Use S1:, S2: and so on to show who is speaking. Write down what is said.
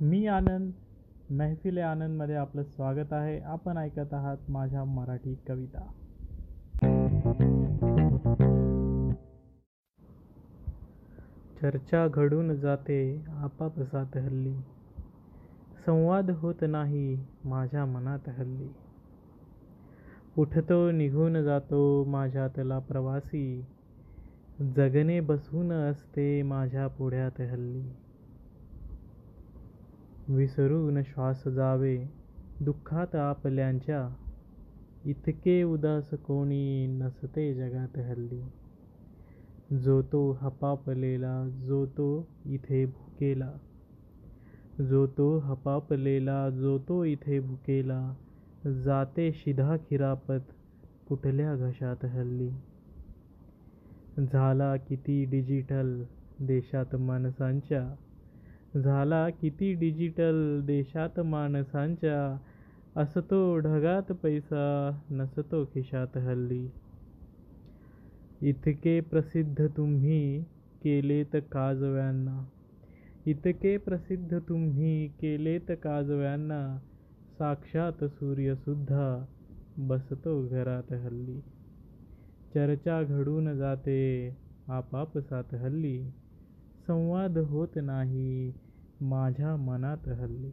S1: मी आनंद मेहफिले आनंदमध्ये आपलं स्वागत आहे. आपण ऐकत आहात माझ्या मराठी कविता. चर्चा घडून जाते आपापसात हल्ली. संवाद होत नाही माझ्या मनात हल्ली. उठतो निघून जातो माझ्यातला प्रवासी. जगणे बसून असते माझ्या पुढ्यात हल्ली. विसरून श्वास जावे. दुःखात आपल्यांच्या इतके उदास कोणी नसते जगात हल्ली. जो तो हपापलेला जो तो इथे भुकेला. जो तो हपापलेला जो तो इथे भुकेला. जाते शिधा खिरापत कुठल्या घशात हल्ली. झाला किती डिजिटल देशात माणसांच्या झाला किती डिजिटल देशात माणसांच्या? असतो ढगात पैसा नसतो खिशात हल्ली. इतके प्रसिद्ध तुम्ही केलेत काजव्यांना. इतके प्रसिद्ध तुम्ही केलेत काजव्यांना. साक्षात सूर्यसुद्धा बसतो घरात हल्ली. चर्चा घडून जाते आपापसात हल्ली. संवाद होत नाही माझ्या मनात हल्ली